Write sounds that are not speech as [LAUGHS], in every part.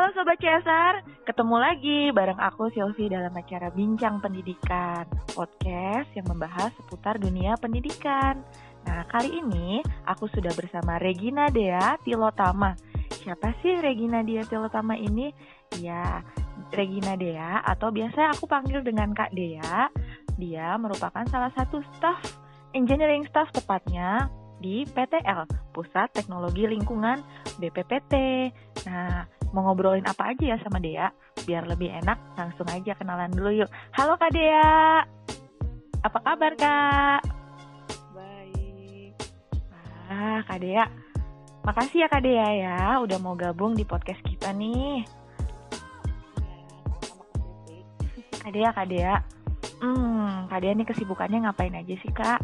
Halo Sobat CSR, ketemu lagi bareng aku Silvi dalam acara Bincang Pendidikan, podcast yang membahas seputar dunia pendidikan. Nah, kali ini aku sudah bersama Regina Dea Tilotama. Siapa sih Regina Dea Tilotama ini? Ya, Regina Dea atau biasa aku panggil dengan Kak Dea. Dia merupakan salah satu staff engineering staff tepatnya di PTL, Pusat Teknologi Lingkungan BPPT. Nah, mau ngobrolin apa aja ya sama Dea? Biar lebih enak, langsung aja kenalan dulu yuk. Halo Kak Dea, apa kabar Kak? Baik. Ah, Kak Dea, makasih ya Kak Dea ya, udah mau gabung di podcast kita nih. Kak Dea, Kak Dea, hmm, Kak Dea nih kesibukannya ngapain aja sih Kak?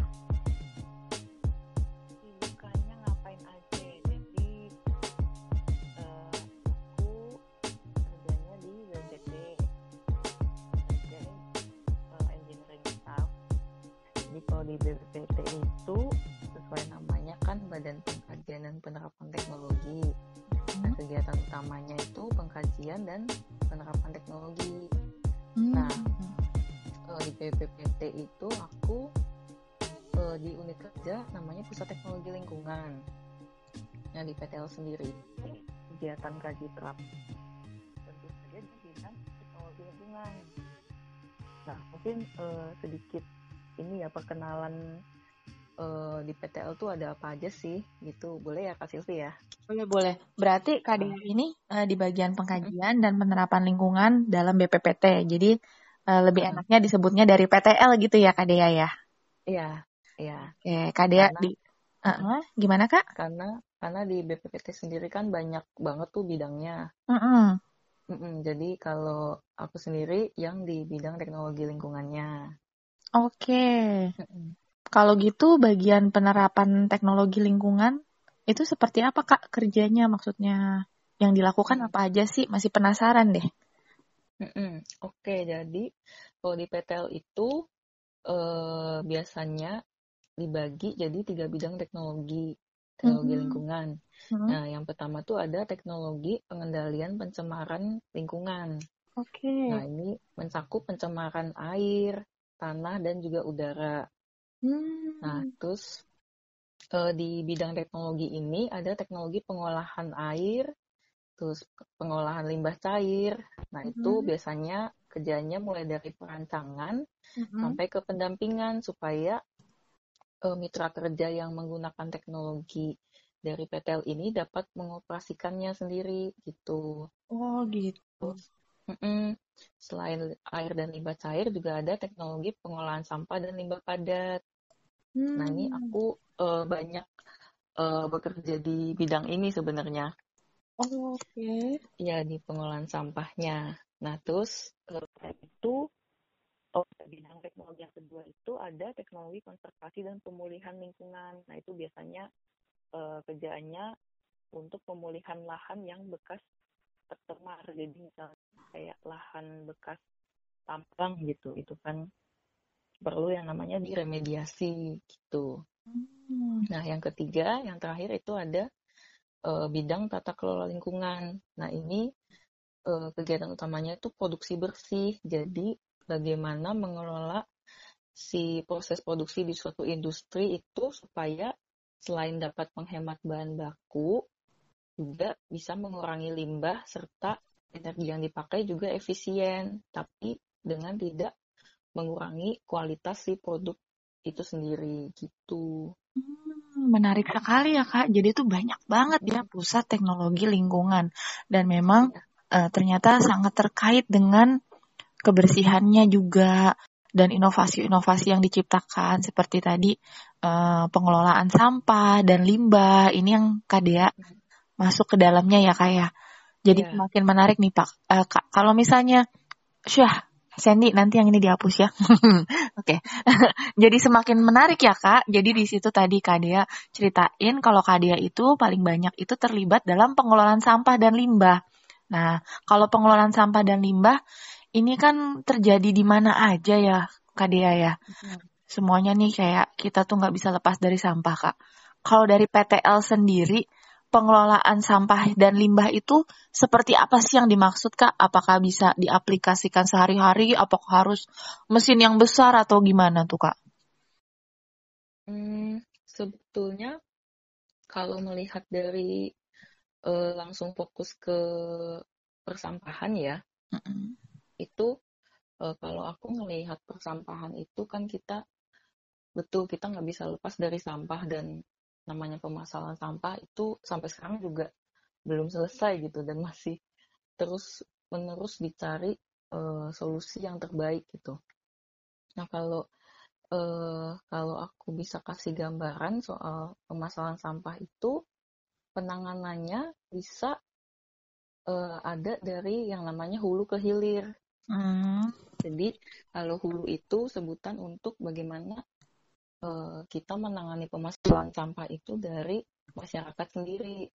Kaji terap tentu saja di bidang teknologi lingkungan. Nah mungkin eh, sedikit ini ya perkenalan eh, di PTL tuh ada apa aja sih gitu boleh ya Kak Silvi ya? Boleh, boleh. Berarti Kak Dea ini eh, di bagian pengkajian dan penerapan lingkungan dalam BPPT. Jadi lebih Mm. enaknya disebutnya dari PTL gitu ya Kak Dea ya. Iya, iya. Oke, Kak Dea Karena- di Eh, gimana Kak? Karena karena di BPPT sendiri kan banyak banget tuh bidangnya. Mm-mm. Mm-mm, jadi kalau aku sendiri yang di bidang teknologi lingkungannya. Oke. Mm-mm. Kalau gitu bagian penerapan teknologi lingkungan itu seperti apa Kak kerjanya maksudnya? Yang dilakukan Hmm. apa aja sih? Masih penasaran deh. Mm-mm. Oke, jadi kalau di PTL itu eh, biasanya dibagi jadi tiga bidang teknologi teknologi Mhm. lingkungan. Hmm. Nah, yang pertama tuh ada teknologi pengendalian pencemaran lingkungan. Oke. Nah, ini mencakup pencemaran air, tanah, dan juga udara. Hmm. Nah, terus eh, di bidang teknologi ini ada teknologi pengolahan air, terus pengolahan limbah cair. Nah, itu Mhm. biasanya kerjanya mulai dari perancangan Mm-mm. sampai ke pendampingan supaya eh, mitra kerja yang menggunakan teknologi dari PTL ini dapat mengoperasikannya sendiri gitu. Oh gitu. Mm-mm. Selain air dan limbah cair juga ada teknologi pengolahan sampah dan limbah padat. Nah, ini Hmm. aku eh, banyak eh, bekerja di bidang ini sebenarnya. Oh, Oke. Ya, di pengolahan sampahnya. Nah, terus selain itu bidang teknologi yang kedua itu ada teknologi konservasi dan pemulihan lingkungan. Nah, itu biasanya eh, kerjaannya untuk pemulihan lahan yang bekas tercemar. Jadi misalnya kayak lahan bekas tambang gitu, itu kan perlu yang namanya diremediasi gitu. Hmm. Nah, yang ketiga, yang terakhir itu ada eh, bidang tata kelola lingkungan. Nah, ini eh, kegiatan utamanya itu produksi bersih. Jadi, bagaimana mengelola si proses produksi di suatu industri itu supaya selain dapat menghemat bahan baku, juga bisa mengurangi limbah serta energi yang dipakai juga efisien, tapi dengan tidak mengurangi kualitas si produk itu sendiri gitu. Hmm, menarik sekali ya Kak. Jadi itu banyak banget ya pusat teknologi lingkungan dan memang eh, ternyata sangat terkait dengan kebersihannya juga dan inovasi-inovasi yang diciptakan seperti tadi eh, pengelolaan sampah dan limbah ini yang Kak Dea masuk ke dalamnya ya Kak ya. Jadi Iya. semakin menarik nih Pak. Eh, Kak, kalau misalnya Syah, Sandy nanti yang ini dihapus ya. [LAUGHS] Oke. [LAUGHS] Jadi semakin menarik ya Kak. Jadi di situ tadi Kak Dea ceritain kalau Kak Dea itu paling banyak itu terlibat dalam pengelolaan sampah dan limbah. Nah, kalau pengelolaan sampah dan limbah ini kan terjadi di mana aja ya Kak Dea ya. Semuanya nih kayak kita tuh nggak bisa lepas dari sampah Kak. Kalau dari PTL sendiri pengelolaan sampah dan limbah itu seperti apa sih yang dimaksud Kak? Apakah bisa diaplikasikan sehari-hari? Apakah harus mesin yang besar atau gimana tuh Kak? Hmm, sebetulnya kalau melihat dari uh, langsung fokus ke persampahan ya, mm -hmm. Itu uh, kalau aku melihat persampahan itu kan kita betul kita nggak bisa lepas dari sampah dan namanya pemasalan sampah itu sampai sekarang juga belum selesai gitu dan masih terus menerus dicari uh, solusi yang terbaik gitu. Nah kalau uh, kalau aku bisa kasih gambaran soal pemasalan sampah itu penanganannya bisa uh, ada dari yang namanya hulu ke hilir. Mm. Jadi kalau hulu itu sebutan untuk bagaimana uh, kita menangani pemasaran sampah itu dari masyarakat sendiri.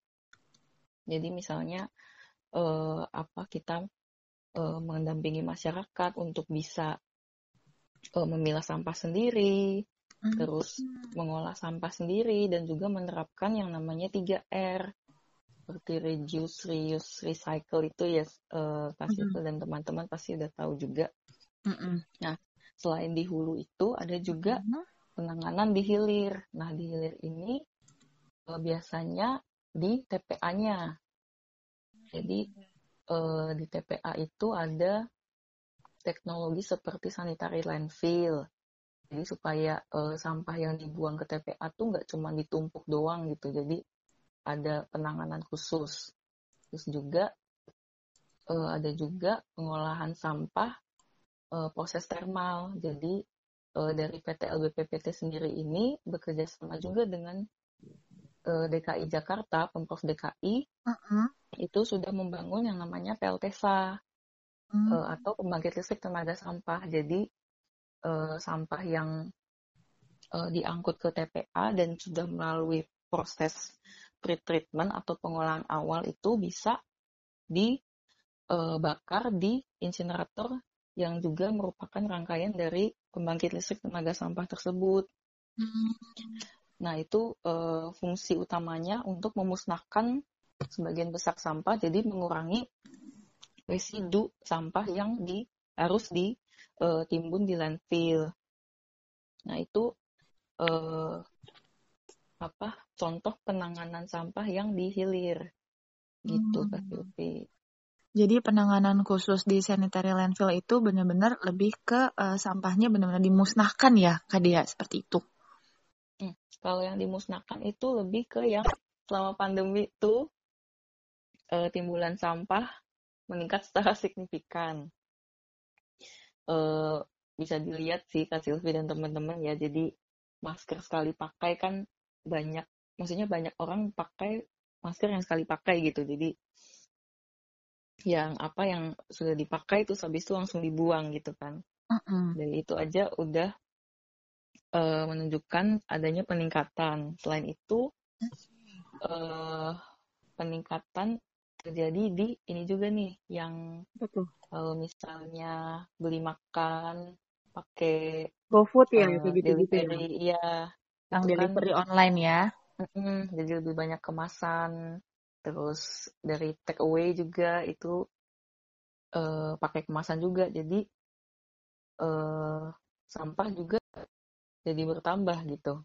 Jadi misalnya uh, apa kita uh, mendampingi masyarakat untuk bisa uh, memilah sampah sendiri, hmm. terus mengolah sampah sendiri dan juga menerapkan yang namanya 3R seperti reduce, reuse, recycle itu ya uh, pasti mm dan teman-teman pasti udah tahu juga. Mm -hmm. Nah, selain di hulu itu ada juga mm -hmm penanganan di hilir. Nah, di hilir ini uh, biasanya di TPA-nya. Jadi uh, di TPA itu ada teknologi seperti sanitary landfill. Jadi supaya uh, sampah yang dibuang ke TPA tuh nggak cuma ditumpuk doang gitu. Jadi ada penanganan khusus. Terus juga uh, ada juga pengolahan sampah uh, proses termal. Jadi uh, dari PT LBPPT sendiri ini bekerja sama juga dengan uh, DKI Jakarta, Pemprov DKI, uh-huh. itu sudah membangun yang namanya PLTSA uh-huh. uh, eh, atau pembangkit listrik tenaga sampah. Jadi uh, sampah yang uh, diangkut ke TPA dan sudah melalui proses pre-treatment atau pengolahan awal itu bisa dibakar di insinerator yang juga merupakan rangkaian dari pembangkit listrik tenaga sampah tersebut. Hmm. Nah, itu uh, fungsi utamanya untuk memusnahkan sebagian besar sampah, jadi mengurangi residu sampah yang di, harus ditimbun uh, di landfill. Nah, itu uh, apa contoh penanganan sampah yang dihilir gitu, hmm. Kak Silvi. Jadi penanganan khusus di sanitary landfill itu benar-benar lebih ke uh, sampahnya benar-benar dimusnahkan ya, Kak Dia, seperti itu. Hmm. Kalau yang dimusnahkan itu lebih ke yang selama pandemi itu uh, timbulan sampah meningkat secara signifikan. Uh, bisa dilihat sih Kak Silvi dan teman-teman ya, jadi masker sekali pakai kan banyak, maksudnya banyak orang pakai masker yang sekali pakai gitu, jadi yang apa yang sudah dipakai itu habis itu langsung dibuang gitu kan. Uh-uh. Dan itu aja udah uh, menunjukkan adanya peningkatan. Selain itu uh, peningkatan terjadi di ini juga nih yang Betul. kalau misalnya beli makan pakai GoFood ya uh, gitu, delivery gitu ya. Yang delivery kan, online ya. Jadi lebih banyak kemasan terus dari take away juga itu uh, pakai kemasan juga. Jadi uh, sampah juga jadi bertambah gitu.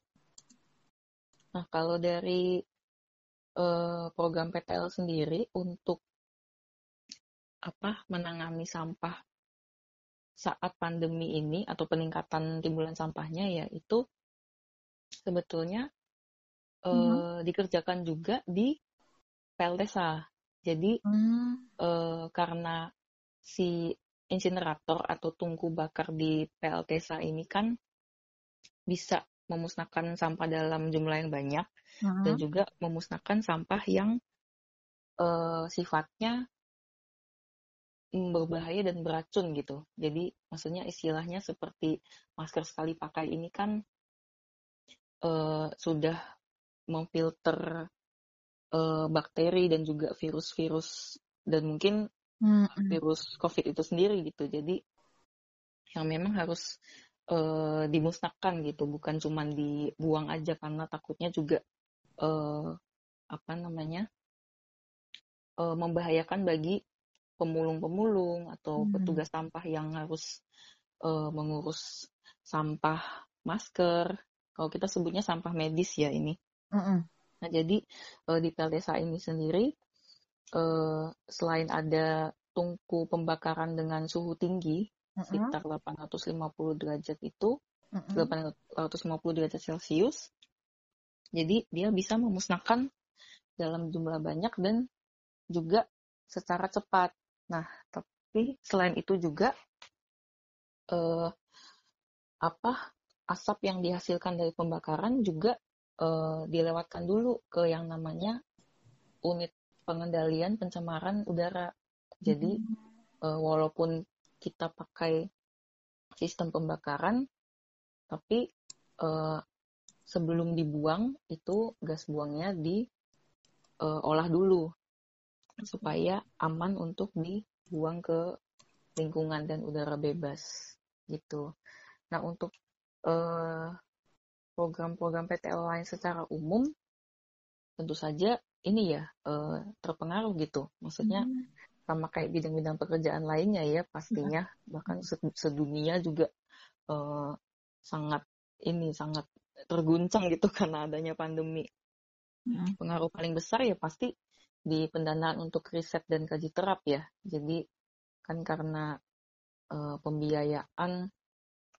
Nah kalau dari uh, program PTL sendiri untuk apa menangani sampah saat pandemi ini atau peningkatan timbulan sampahnya ya itu sebetulnya mm -hmm. dikerjakan juga di PLTSA. Jadi hmm. uh, karena si insinerator atau tungku bakar di PLTSA ini kan bisa memusnahkan sampah dalam jumlah yang banyak hmm. dan juga memusnahkan sampah yang uh, sifatnya berbahaya dan beracun gitu. Jadi maksudnya istilahnya seperti masker sekali pakai ini kan uh, sudah memfilter uh, bakteri dan juga virus-virus dan mungkin hmm. virus COVID itu sendiri gitu. Jadi yang memang harus uh, dimusnahkan gitu, bukan cuma dibuang aja karena takutnya juga uh, apa namanya uh, membahayakan bagi pemulung-pemulung atau hmm. petugas sampah yang harus uh, mengurus sampah masker. Kalau kita sebutnya sampah medis ya ini. Mm -mm. Nah jadi uh, di PLDSA ini sendiri uh, selain ada tungku pembakaran dengan suhu tinggi mm -hmm. sekitar 850 derajat itu mm -hmm. 850 derajat Celcius. Jadi dia bisa memusnahkan dalam jumlah banyak dan juga secara cepat. Nah, tapi selain itu juga uh, apa asap yang dihasilkan dari pembakaran juga uh, dilewatkan dulu ke yang namanya unit pengendalian pencemaran udara. Jadi hmm. uh, walaupun kita pakai sistem pembakaran, tapi uh, sebelum dibuang itu gas buangnya diolah uh, dulu supaya aman untuk dibuang ke lingkungan dan udara bebas gitu. Nah untuk eh, program-program PTL lain secara umum tentu saja ini ya uh, terpengaruh gitu. Maksudnya hmm. sama kayak bidang-bidang pekerjaan lainnya ya pastinya hmm. bahkan sedunia juga uh, sangat ini sangat terguncang gitu [LAUGHS] karena adanya pandemi. Hmm. Pengaruh paling besar ya pasti di pendanaan untuk riset dan kaji terap ya. Jadi kan karena uh, pembiayaan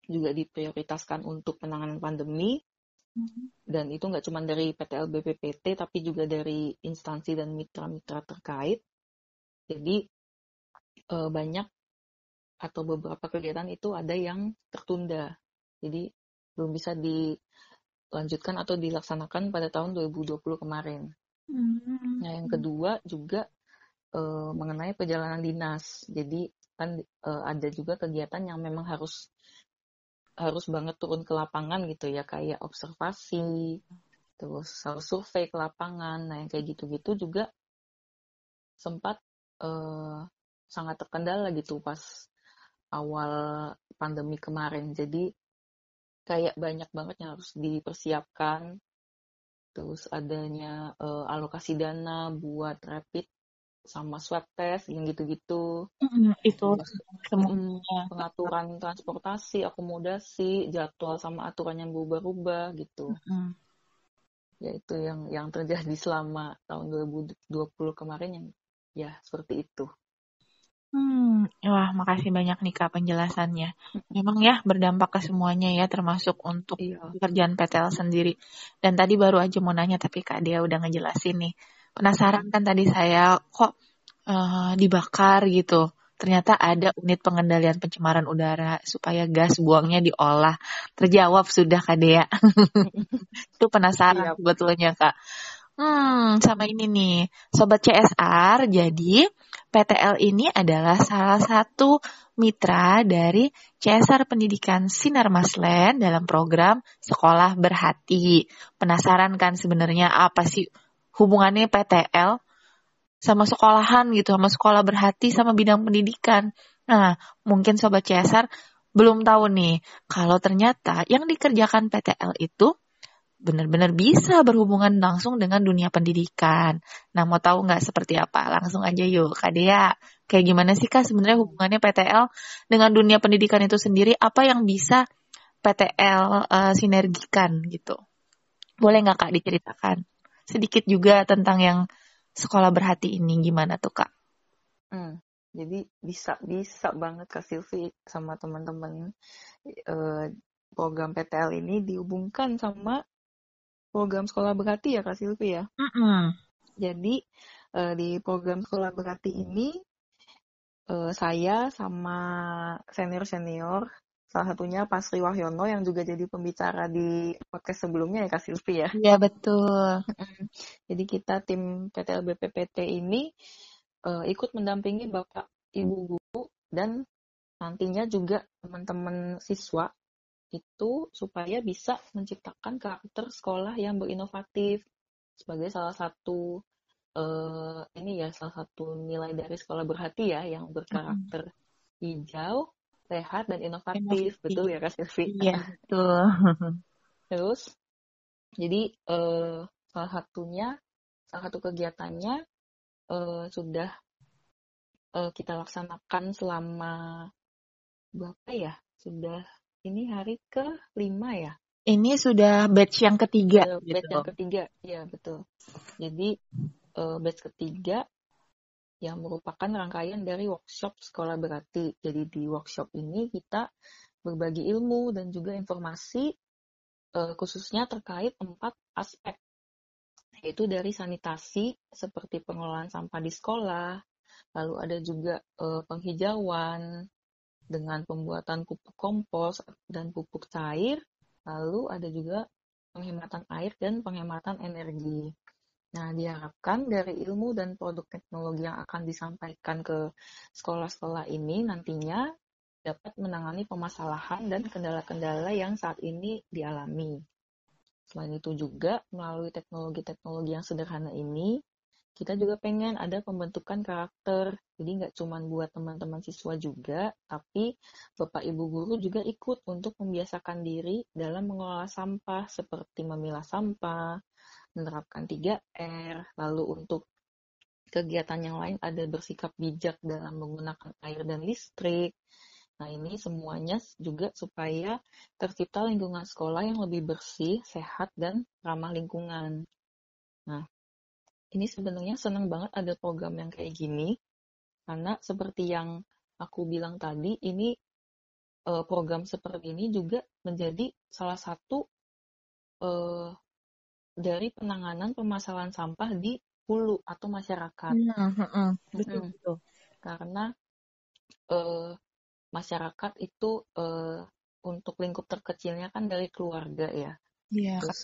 juga diprioritaskan untuk penanganan pandemi. Dan itu nggak cuma dari PTL BPPT tapi juga dari instansi dan mitra-mitra terkait. Jadi uh, banyak atau beberapa kegiatan itu ada yang tertunda. Jadi belum bisa dilanjutkan atau dilaksanakan pada tahun 2020 kemarin. Hmm. Nah, yang kedua juga uh, mengenai perjalanan dinas. Jadi kan uh, ada juga kegiatan yang memang harus harus banget turun ke lapangan gitu ya, kayak observasi, terus harus survei ke lapangan. Nah, yang kayak gitu-gitu juga sempat uh, sangat terkendala gitu pas awal pandemi kemarin. Jadi kayak banyak banget yang harus dipersiapkan terus adanya uh, alokasi dana buat rapid sama swab test yang gitu-gitu mm, itu semuanya pengaturan transportasi akomodasi jadwal sama aturan yang berubah-ubah gitu mm. ya itu yang yang terjadi selama tahun 2020 kemarin yang ya seperti itu Hmm, wah makasih banyak nih Kak penjelasannya. Memang ya berdampak ke semuanya ya termasuk untuk iya. pekerjaan PTL sendiri. Dan tadi baru aja mau nanya tapi Kak dia udah ngejelasin nih. Penasaran kan tadi saya kok uh, dibakar gitu. Ternyata ada unit pengendalian pencemaran udara supaya gas buangnya diolah. Terjawab sudah Kak Dea. [LAUGHS] Itu penasaran iya. sebetulnya Kak. Hmm, sama ini nih, Sobat CSR, jadi PTL ini adalah salah satu mitra dari CSR Pendidikan Sinar Maslen dalam program Sekolah Berhati. Penasaran kan sebenarnya apa sih hubungannya PTL sama sekolahan gitu, sama sekolah berhati, sama bidang pendidikan. Nah, mungkin Sobat CSR belum tahu nih, kalau ternyata yang dikerjakan PTL itu benar-benar bisa berhubungan langsung dengan dunia pendidikan. Nah, mau tahu nggak seperti apa? Langsung aja yuk, Kak Dea. Kayak gimana sih Kak sebenarnya hubungannya PTL dengan dunia pendidikan itu sendiri? Apa yang bisa PTL uh, eh, sinergikan gitu? Boleh nggak Kak diceritakan? Sedikit juga tentang yang sekolah berhati ini gimana tuh Kak? Hmm, jadi bisa bisa banget Kak Silvi sama teman-teman uh, program PTL ini dihubungkan sama program sekolah berarti ya Kak Silvi ya. Mm -hmm. Jadi uh, di program sekolah berarti ini uh, saya sama senior-senior salah satunya Pasri Wahyono yang juga jadi pembicara di podcast sebelumnya ya Kak Silvi ya. Iya betul. jadi kita tim PTL BPPT ini uh, ikut mendampingi Bapak Ibu guru dan nantinya juga teman-teman siswa itu supaya bisa menciptakan karakter sekolah yang berinovatif sebagai salah satu uh, ini ya salah satu nilai dari sekolah berhati ya yang berkarakter hmm. hijau, sehat dan inovatif, inovatif. betul ya Kak Silvi? Iya [LAUGHS] betul. Terus jadi uh, salah satunya salah satu kegiatannya uh, sudah uh, kita laksanakan selama berapa ya? Sudah ini hari ke lima ya? Ini sudah batch yang ketiga. Uh, batch gitu. yang ketiga, ya betul. Jadi uh, batch ketiga yang merupakan rangkaian dari workshop sekolah berarti. Jadi di workshop ini kita berbagi ilmu dan juga informasi uh, khususnya terkait empat aspek yaitu dari sanitasi seperti pengelolaan sampah di sekolah, lalu ada juga uh, penghijauan dengan pembuatan pupuk kompos dan pupuk cair, lalu ada juga penghematan air dan penghematan energi. Nah, diharapkan dari ilmu dan produk teknologi yang akan disampaikan ke sekolah-sekolah ini nantinya dapat menangani permasalahan dan kendala-kendala yang saat ini dialami. Selain itu juga, melalui teknologi-teknologi yang sederhana ini, kita juga pengen ada pembentukan karakter. Jadi nggak cuma buat teman-teman siswa juga, tapi Bapak Ibu guru juga ikut untuk membiasakan diri dalam mengelola sampah seperti memilah sampah, menerapkan 3R, lalu untuk kegiatan yang lain ada bersikap bijak dalam menggunakan air dan listrik. Nah, ini semuanya juga supaya tercipta lingkungan sekolah yang lebih bersih, sehat, dan ramah lingkungan. Nah, ini sebenarnya senang banget ada program yang kayak gini, karena seperti yang aku bilang tadi, ini eh, program seperti ini juga menjadi salah satu uh, dari penanganan permasalahan sampah di hulu atau masyarakat. Hmm, hmm, hmm. Betul, hmm. betul. Karena uh, masyarakat itu uh, untuk lingkup terkecilnya kan dari keluarga ya. Iya. Yeah. Terus,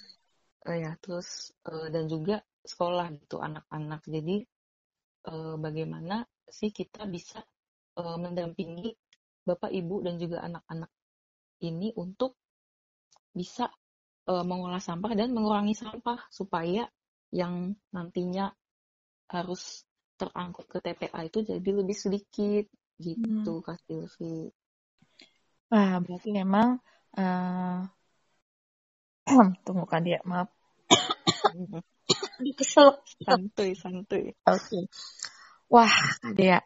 uh, ya terus uh, dan juga sekolah gitu anak-anak. Jadi uh, bagaimana sih kita bisa uh, mendampingi bapak ibu dan juga anak-anak ini untuk bisa uh, mengolah sampah dan mengurangi sampah supaya yang nantinya harus terangkut ke TPA itu jadi lebih sedikit gitu hmm. Kak Silvi. Wah, berarti memang uh, [CLEARS THROAT] tunggu kan dia, maaf. Kesel. Santuy, santuy. Oke. Okay. Wah, Kak Dea,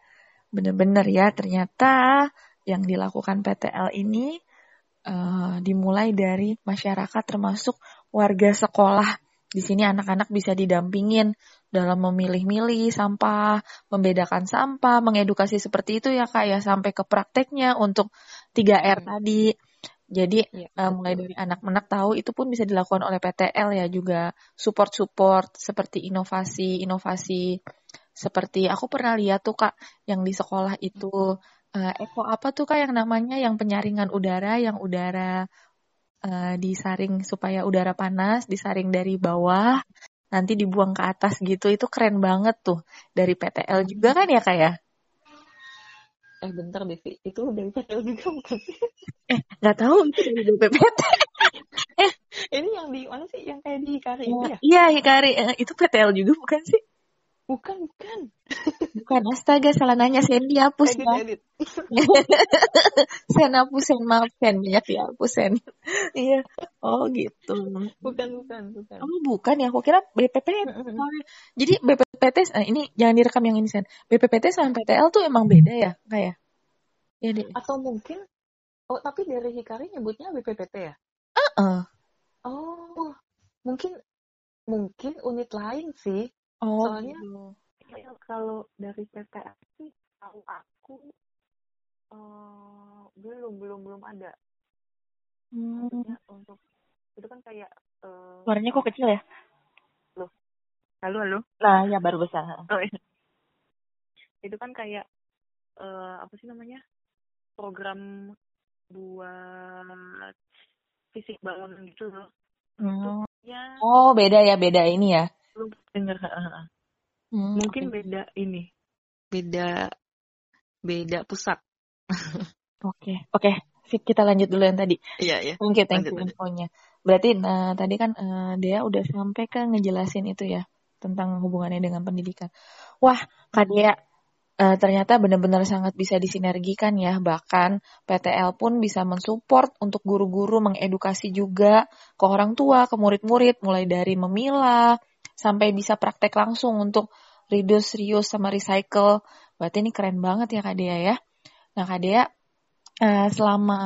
bener-bener ya ternyata yang dilakukan PTL ini uh, dimulai dari masyarakat termasuk warga sekolah. Di sini anak-anak bisa didampingin dalam memilih-milih sampah, membedakan sampah, mengedukasi seperti itu ya Kak ya sampai ke prakteknya untuk 3R hmm. tadi. Jadi ya, uh, mulai dari anak-anak tahu itu pun bisa dilakukan oleh PTL ya juga support-support seperti inovasi-inovasi seperti aku pernah lihat tuh Kak yang di sekolah itu uh, Eko apa tuh kak yang namanya? Yang penyaringan udara yang udara uh, disaring supaya udara panas disaring dari bawah nanti dibuang ke atas gitu. Itu keren banget tuh. Dari PTL juga kan ya kak ya? Eh bentar Devi itu dari PTL juga bukan sih? [LAUGHS] Eh nggak tahu itu dari BPPT eh ini yang di mana sih? Yang kayak di Kari ya, iya Hikari eh, itu PTL juga bukan sih Bukan, bukan. Bukan, astaga salah nanya Sandy hapus edit, ya. [LAUGHS] Edit. Sen hapus, Sen maaf Sen, banyak dihapus Sen. iya, oh gitu. Bukan, bukan, bukan. Oh bukan ya, aku kira BPPT. Jadi BPPT, nah ini jangan direkam yang ini Sen. BPPT sama PTL tuh emang beda ya, kayak? Ya, deh. Atau mungkin, oh tapi dari Hikari nyebutnya BPPT ya? Uh -uh. Oh, mungkin mungkin unit lain sih Oh, Soalnya gitu. kalau dari PTS sih tahu aku uh, belum belum belum ada. Hmm. untuk itu kan kayak uh, suaranya kok kecil ya? Loh. Halo, halo. Nah, ya baru besar. [LAUGHS] Oh, iya. Itu kan kayak uh, apa sih namanya? Program buat fisik balon gitu loh. Hmm. Ya. Oh, beda ya, beda ini ya belum dengar hmm, mungkin okay. beda ini. Beda beda pusat. [LAUGHS] Oke oke. Okay. sip kita lanjut dulu yang tadi. Iya iya. You thank you infonya. Berarti nah tadi kan uh, dia udah sampai ke ngejelasin itu ya tentang hubungannya dengan pendidikan. Wah kak dia uh, ternyata benar-benar sangat bisa disinergikan ya. Bahkan PTL pun bisa mensupport untuk guru-guru mengedukasi juga ke orang tua, ke murid-murid, mulai dari memilah, sampai bisa praktek langsung untuk reduce, reuse, sama recycle. Berarti ini keren banget ya Kak Dea ya. Nah Kak Dea, uh, selama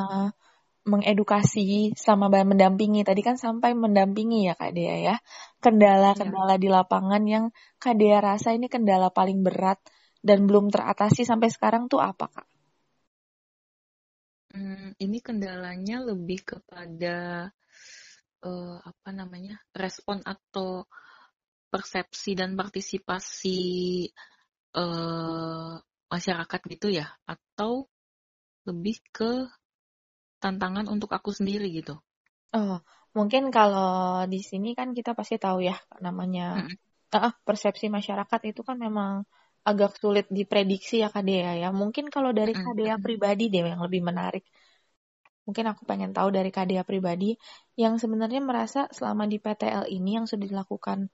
mengedukasi, selama mendampingi, tadi kan sampai mendampingi ya Kak Dea ya. Kendala-kendala ya. di lapangan yang Kak Dea rasa ini kendala paling berat dan belum teratasi sampai sekarang tuh apa Kak? Hmm, ini kendalanya lebih kepada uh, apa namanya respon atau persepsi dan partisipasi uh, masyarakat gitu ya atau lebih ke tantangan untuk aku sendiri gitu oh mungkin kalau di sini kan kita pasti tahu ya namanya mm -hmm. uh, persepsi masyarakat itu kan memang agak sulit diprediksi ya Kak Dea ya. Mungkin kalau dari Kak Dea pribadi deh yang lebih menarik. Mungkin aku pengen tahu dari Kak Dea pribadi yang sebenarnya merasa selama di PTL ini yang sudah dilakukan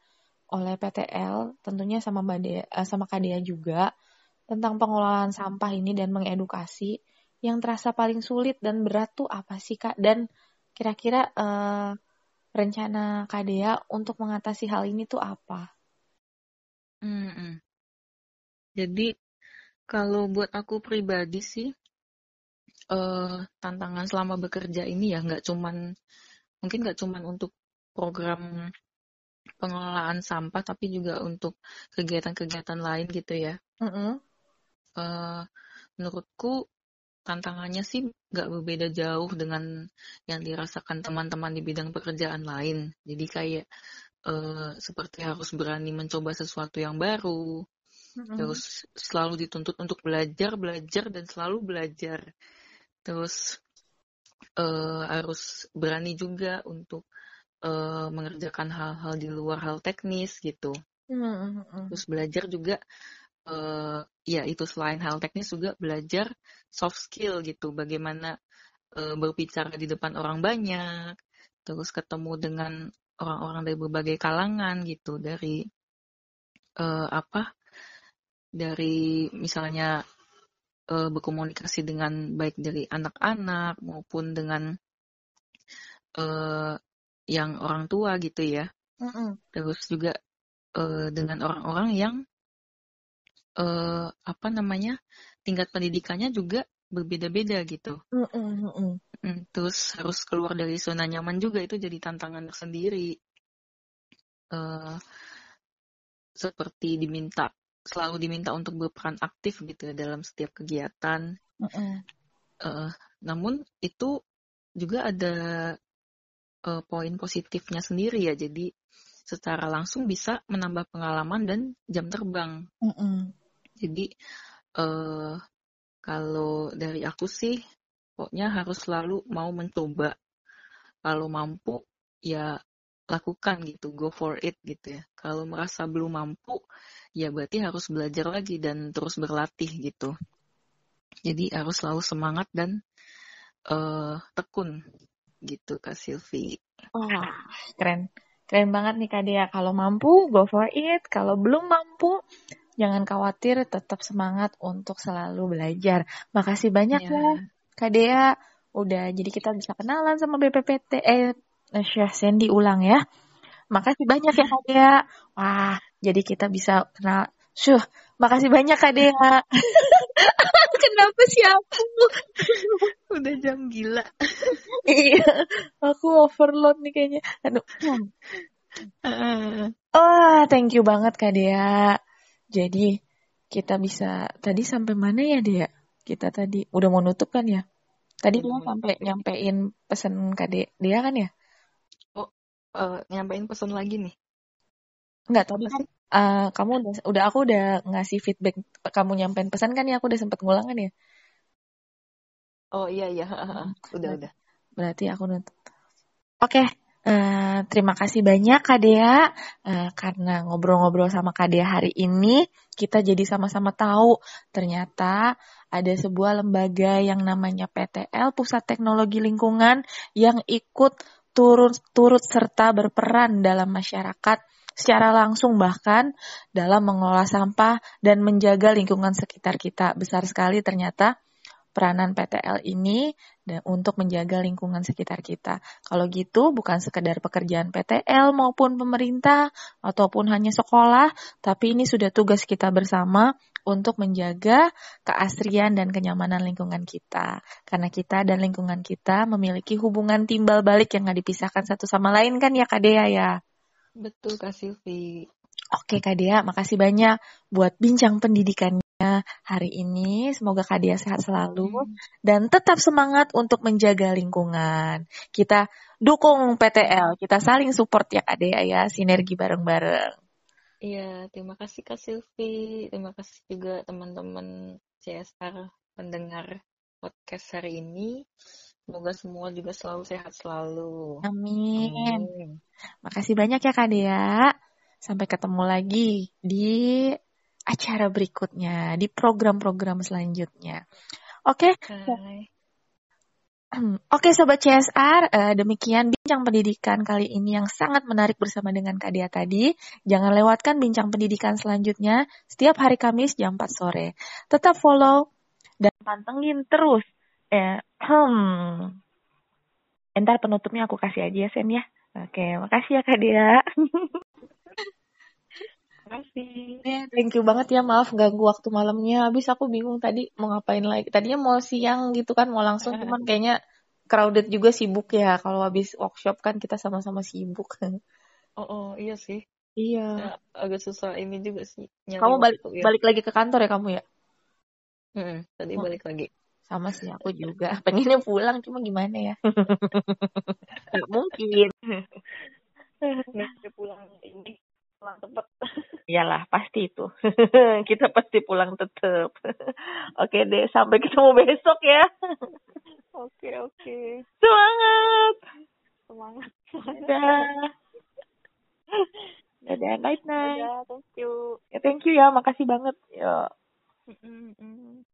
oleh PTL tentunya sama Mbak eh, sama Kak Dea juga tentang pengelolaan sampah ini dan mengedukasi yang terasa paling sulit dan berat tuh apa sih Kak? Dan kira-kira uh, rencana Kak Dea untuk mengatasi hal ini tuh apa? -hmm. Jadi kalau buat aku pribadi sih uh, tantangan selama bekerja ini ya nggak cuman mungkin nggak cuman untuk program pengelolaan sampah tapi juga untuk kegiatan-kegiatan lain gitu ya. Mm -hmm. uh, menurutku tantangannya sih nggak berbeda jauh dengan yang dirasakan teman-teman di bidang pekerjaan lain. Jadi kayak uh, seperti harus berani mencoba sesuatu yang baru, hmm Terus selalu dituntut untuk belajar, belajar dan selalu belajar. Terus uh, harus berani juga untuk uh, mengerjakan hal-hal di luar hal teknis gitu. Mm-hmm. Terus belajar juga uh, ya itu selain hal teknis juga belajar soft skill gitu. Bagaimana uh, berbicara di depan orang banyak. Terus ketemu dengan orang-orang dari berbagai kalangan gitu dari uh, apa dari misalnya uh, berkomunikasi dengan baik dari anak-anak maupun dengan uh, yang orang tua gitu ya. Mm -hmm. Terus juga uh, dengan orang-orang yang uh, apa namanya tingkat pendidikannya juga berbeda-beda gitu. Mm -hmm. Terus harus keluar dari zona nyaman juga itu jadi tantangan tersendiri. Uh, seperti diminta selalu diminta untuk berperan aktif gitu ya dalam setiap kegiatan. Mm -hmm. uh, namun itu juga ada uh, poin positifnya sendiri ya. Jadi secara langsung bisa menambah pengalaman dan jam terbang. Mm -hmm. Jadi uh, kalau dari aku sih, pokoknya harus selalu mau mencoba. Kalau mampu ya lakukan gitu, go for it gitu ya. Kalau merasa belum mampu, ya berarti harus belajar lagi dan terus berlatih gitu. Jadi harus selalu semangat dan uh, tekun gitu Kak Silvi. Oh, keren. Keren banget nih Kak Dea. Kalau mampu, go for it. Kalau belum mampu, jangan khawatir, tetap semangat untuk selalu belajar. Makasih banyak ya, ya Kak Dea. Udah, jadi kita bisa kenalan sama BPPT. Eh, Syah Sandy ulang ya. Makasih banyak ya Kak Dea. Wah, jadi kita bisa kenal. Syuh, makasih banyak Kak Dea. [LAUGHS] Kenapa sih aku? [LAUGHS] Udah jam gila. iya, aku overload nih kayaknya. Aduh. Oh, thank you banget Kak Dea. Jadi kita bisa tadi sampai mana ya Dea? Kita tadi udah mau nutup kan ya? Tadi dia sampai nyampein pesan Kak Dea kan ya? Oh, uh, nyampein pesan lagi nih. Enggak, tadi kan uh, kamu udah, udah aku udah ngasih feedback kamu nyampein pesan kan ya aku udah sempet ngulang kan ya? Oh iya iya, [LAUGHS] udah udah. Berarti aku. Oke, okay. uh, eh, terima kasih banyak Kak Dea uh, karena ngobrol-ngobrol sama Kak Dea hari ini kita jadi sama-sama tahu ternyata ada sebuah lembaga yang namanya PTL Pusat Teknologi Lingkungan yang ikut turut turut serta berperan dalam masyarakat secara langsung bahkan dalam mengelola sampah dan menjaga lingkungan sekitar kita. Besar sekali ternyata peranan PTL ini untuk menjaga lingkungan sekitar kita. Kalau gitu bukan sekedar pekerjaan PTL maupun pemerintah ataupun hanya sekolah, tapi ini sudah tugas kita bersama untuk menjaga keasrian dan kenyamanan lingkungan kita. Karena kita dan lingkungan kita memiliki hubungan timbal balik yang nggak dipisahkan satu sama lain kan ya Kak Dea ya? Betul Kak Silvi. Oke Kak Dea, makasih banyak buat bincang pendidikannya hari ini. Semoga Kak Dea sehat selalu dan tetap semangat untuk menjaga lingkungan. Kita dukung PTL, kita saling support ya Kak Dea ya, sinergi bareng-bareng. Iya, terima kasih Kak Silvi. Terima kasih juga teman-teman CSR pendengar podcast hari ini. Semoga semua juga selalu sehat selalu. Amin. Amin. Makasih banyak ya Kak Dea. Sampai ketemu lagi di acara berikutnya, di program-program selanjutnya. Oke, Hai. [CLEARS THROAT] Oke Sobat CSR, eh, demikian bincang pendidikan kali ini yang sangat menarik bersama dengan Kak Dia tadi. Jangan lewatkan bincang pendidikan selanjutnya setiap hari Kamis jam 4 sore. Tetap follow dan pantengin terus. Eh, hmm. Entar penutupnya aku kasih aja ya Sen ya. Oke, makasih ya Kak Dia. [LAUGHS] kasih. Eh, thank you banget ya, maaf ganggu waktu malamnya. Habis aku bingung tadi mau ngapain lagi. Tadinya mau siang gitu kan, mau langsung, cuman kayaknya crowded juga sibuk ya. Kalau habis workshop kan kita sama-sama sibuk. [LAUGHS] Oh, oh iya sih. iya. Ya, agak susah ini juga sih. Kamu balik ya. balik lagi ke kantor ya kamu ya? Mm-mm, tadi Oh. balik lagi. Sama sih aku juga. [LAUGHS] Pengennya pulang cuma gimana ya? [LAUGHS] Gak mungkin. Nggak pulang ini pulang tempat. [LAUGHS] Iyalah, pasti itu. kita pasti pulang tetap. Oke deh, sampai ketemu besok ya. Oke oke. Semangat. Semangat. Dadah. Dadah, night night. Dadah, thank you. Ya, thank you ya, makasih banget. Ya. Mm-mm, mm.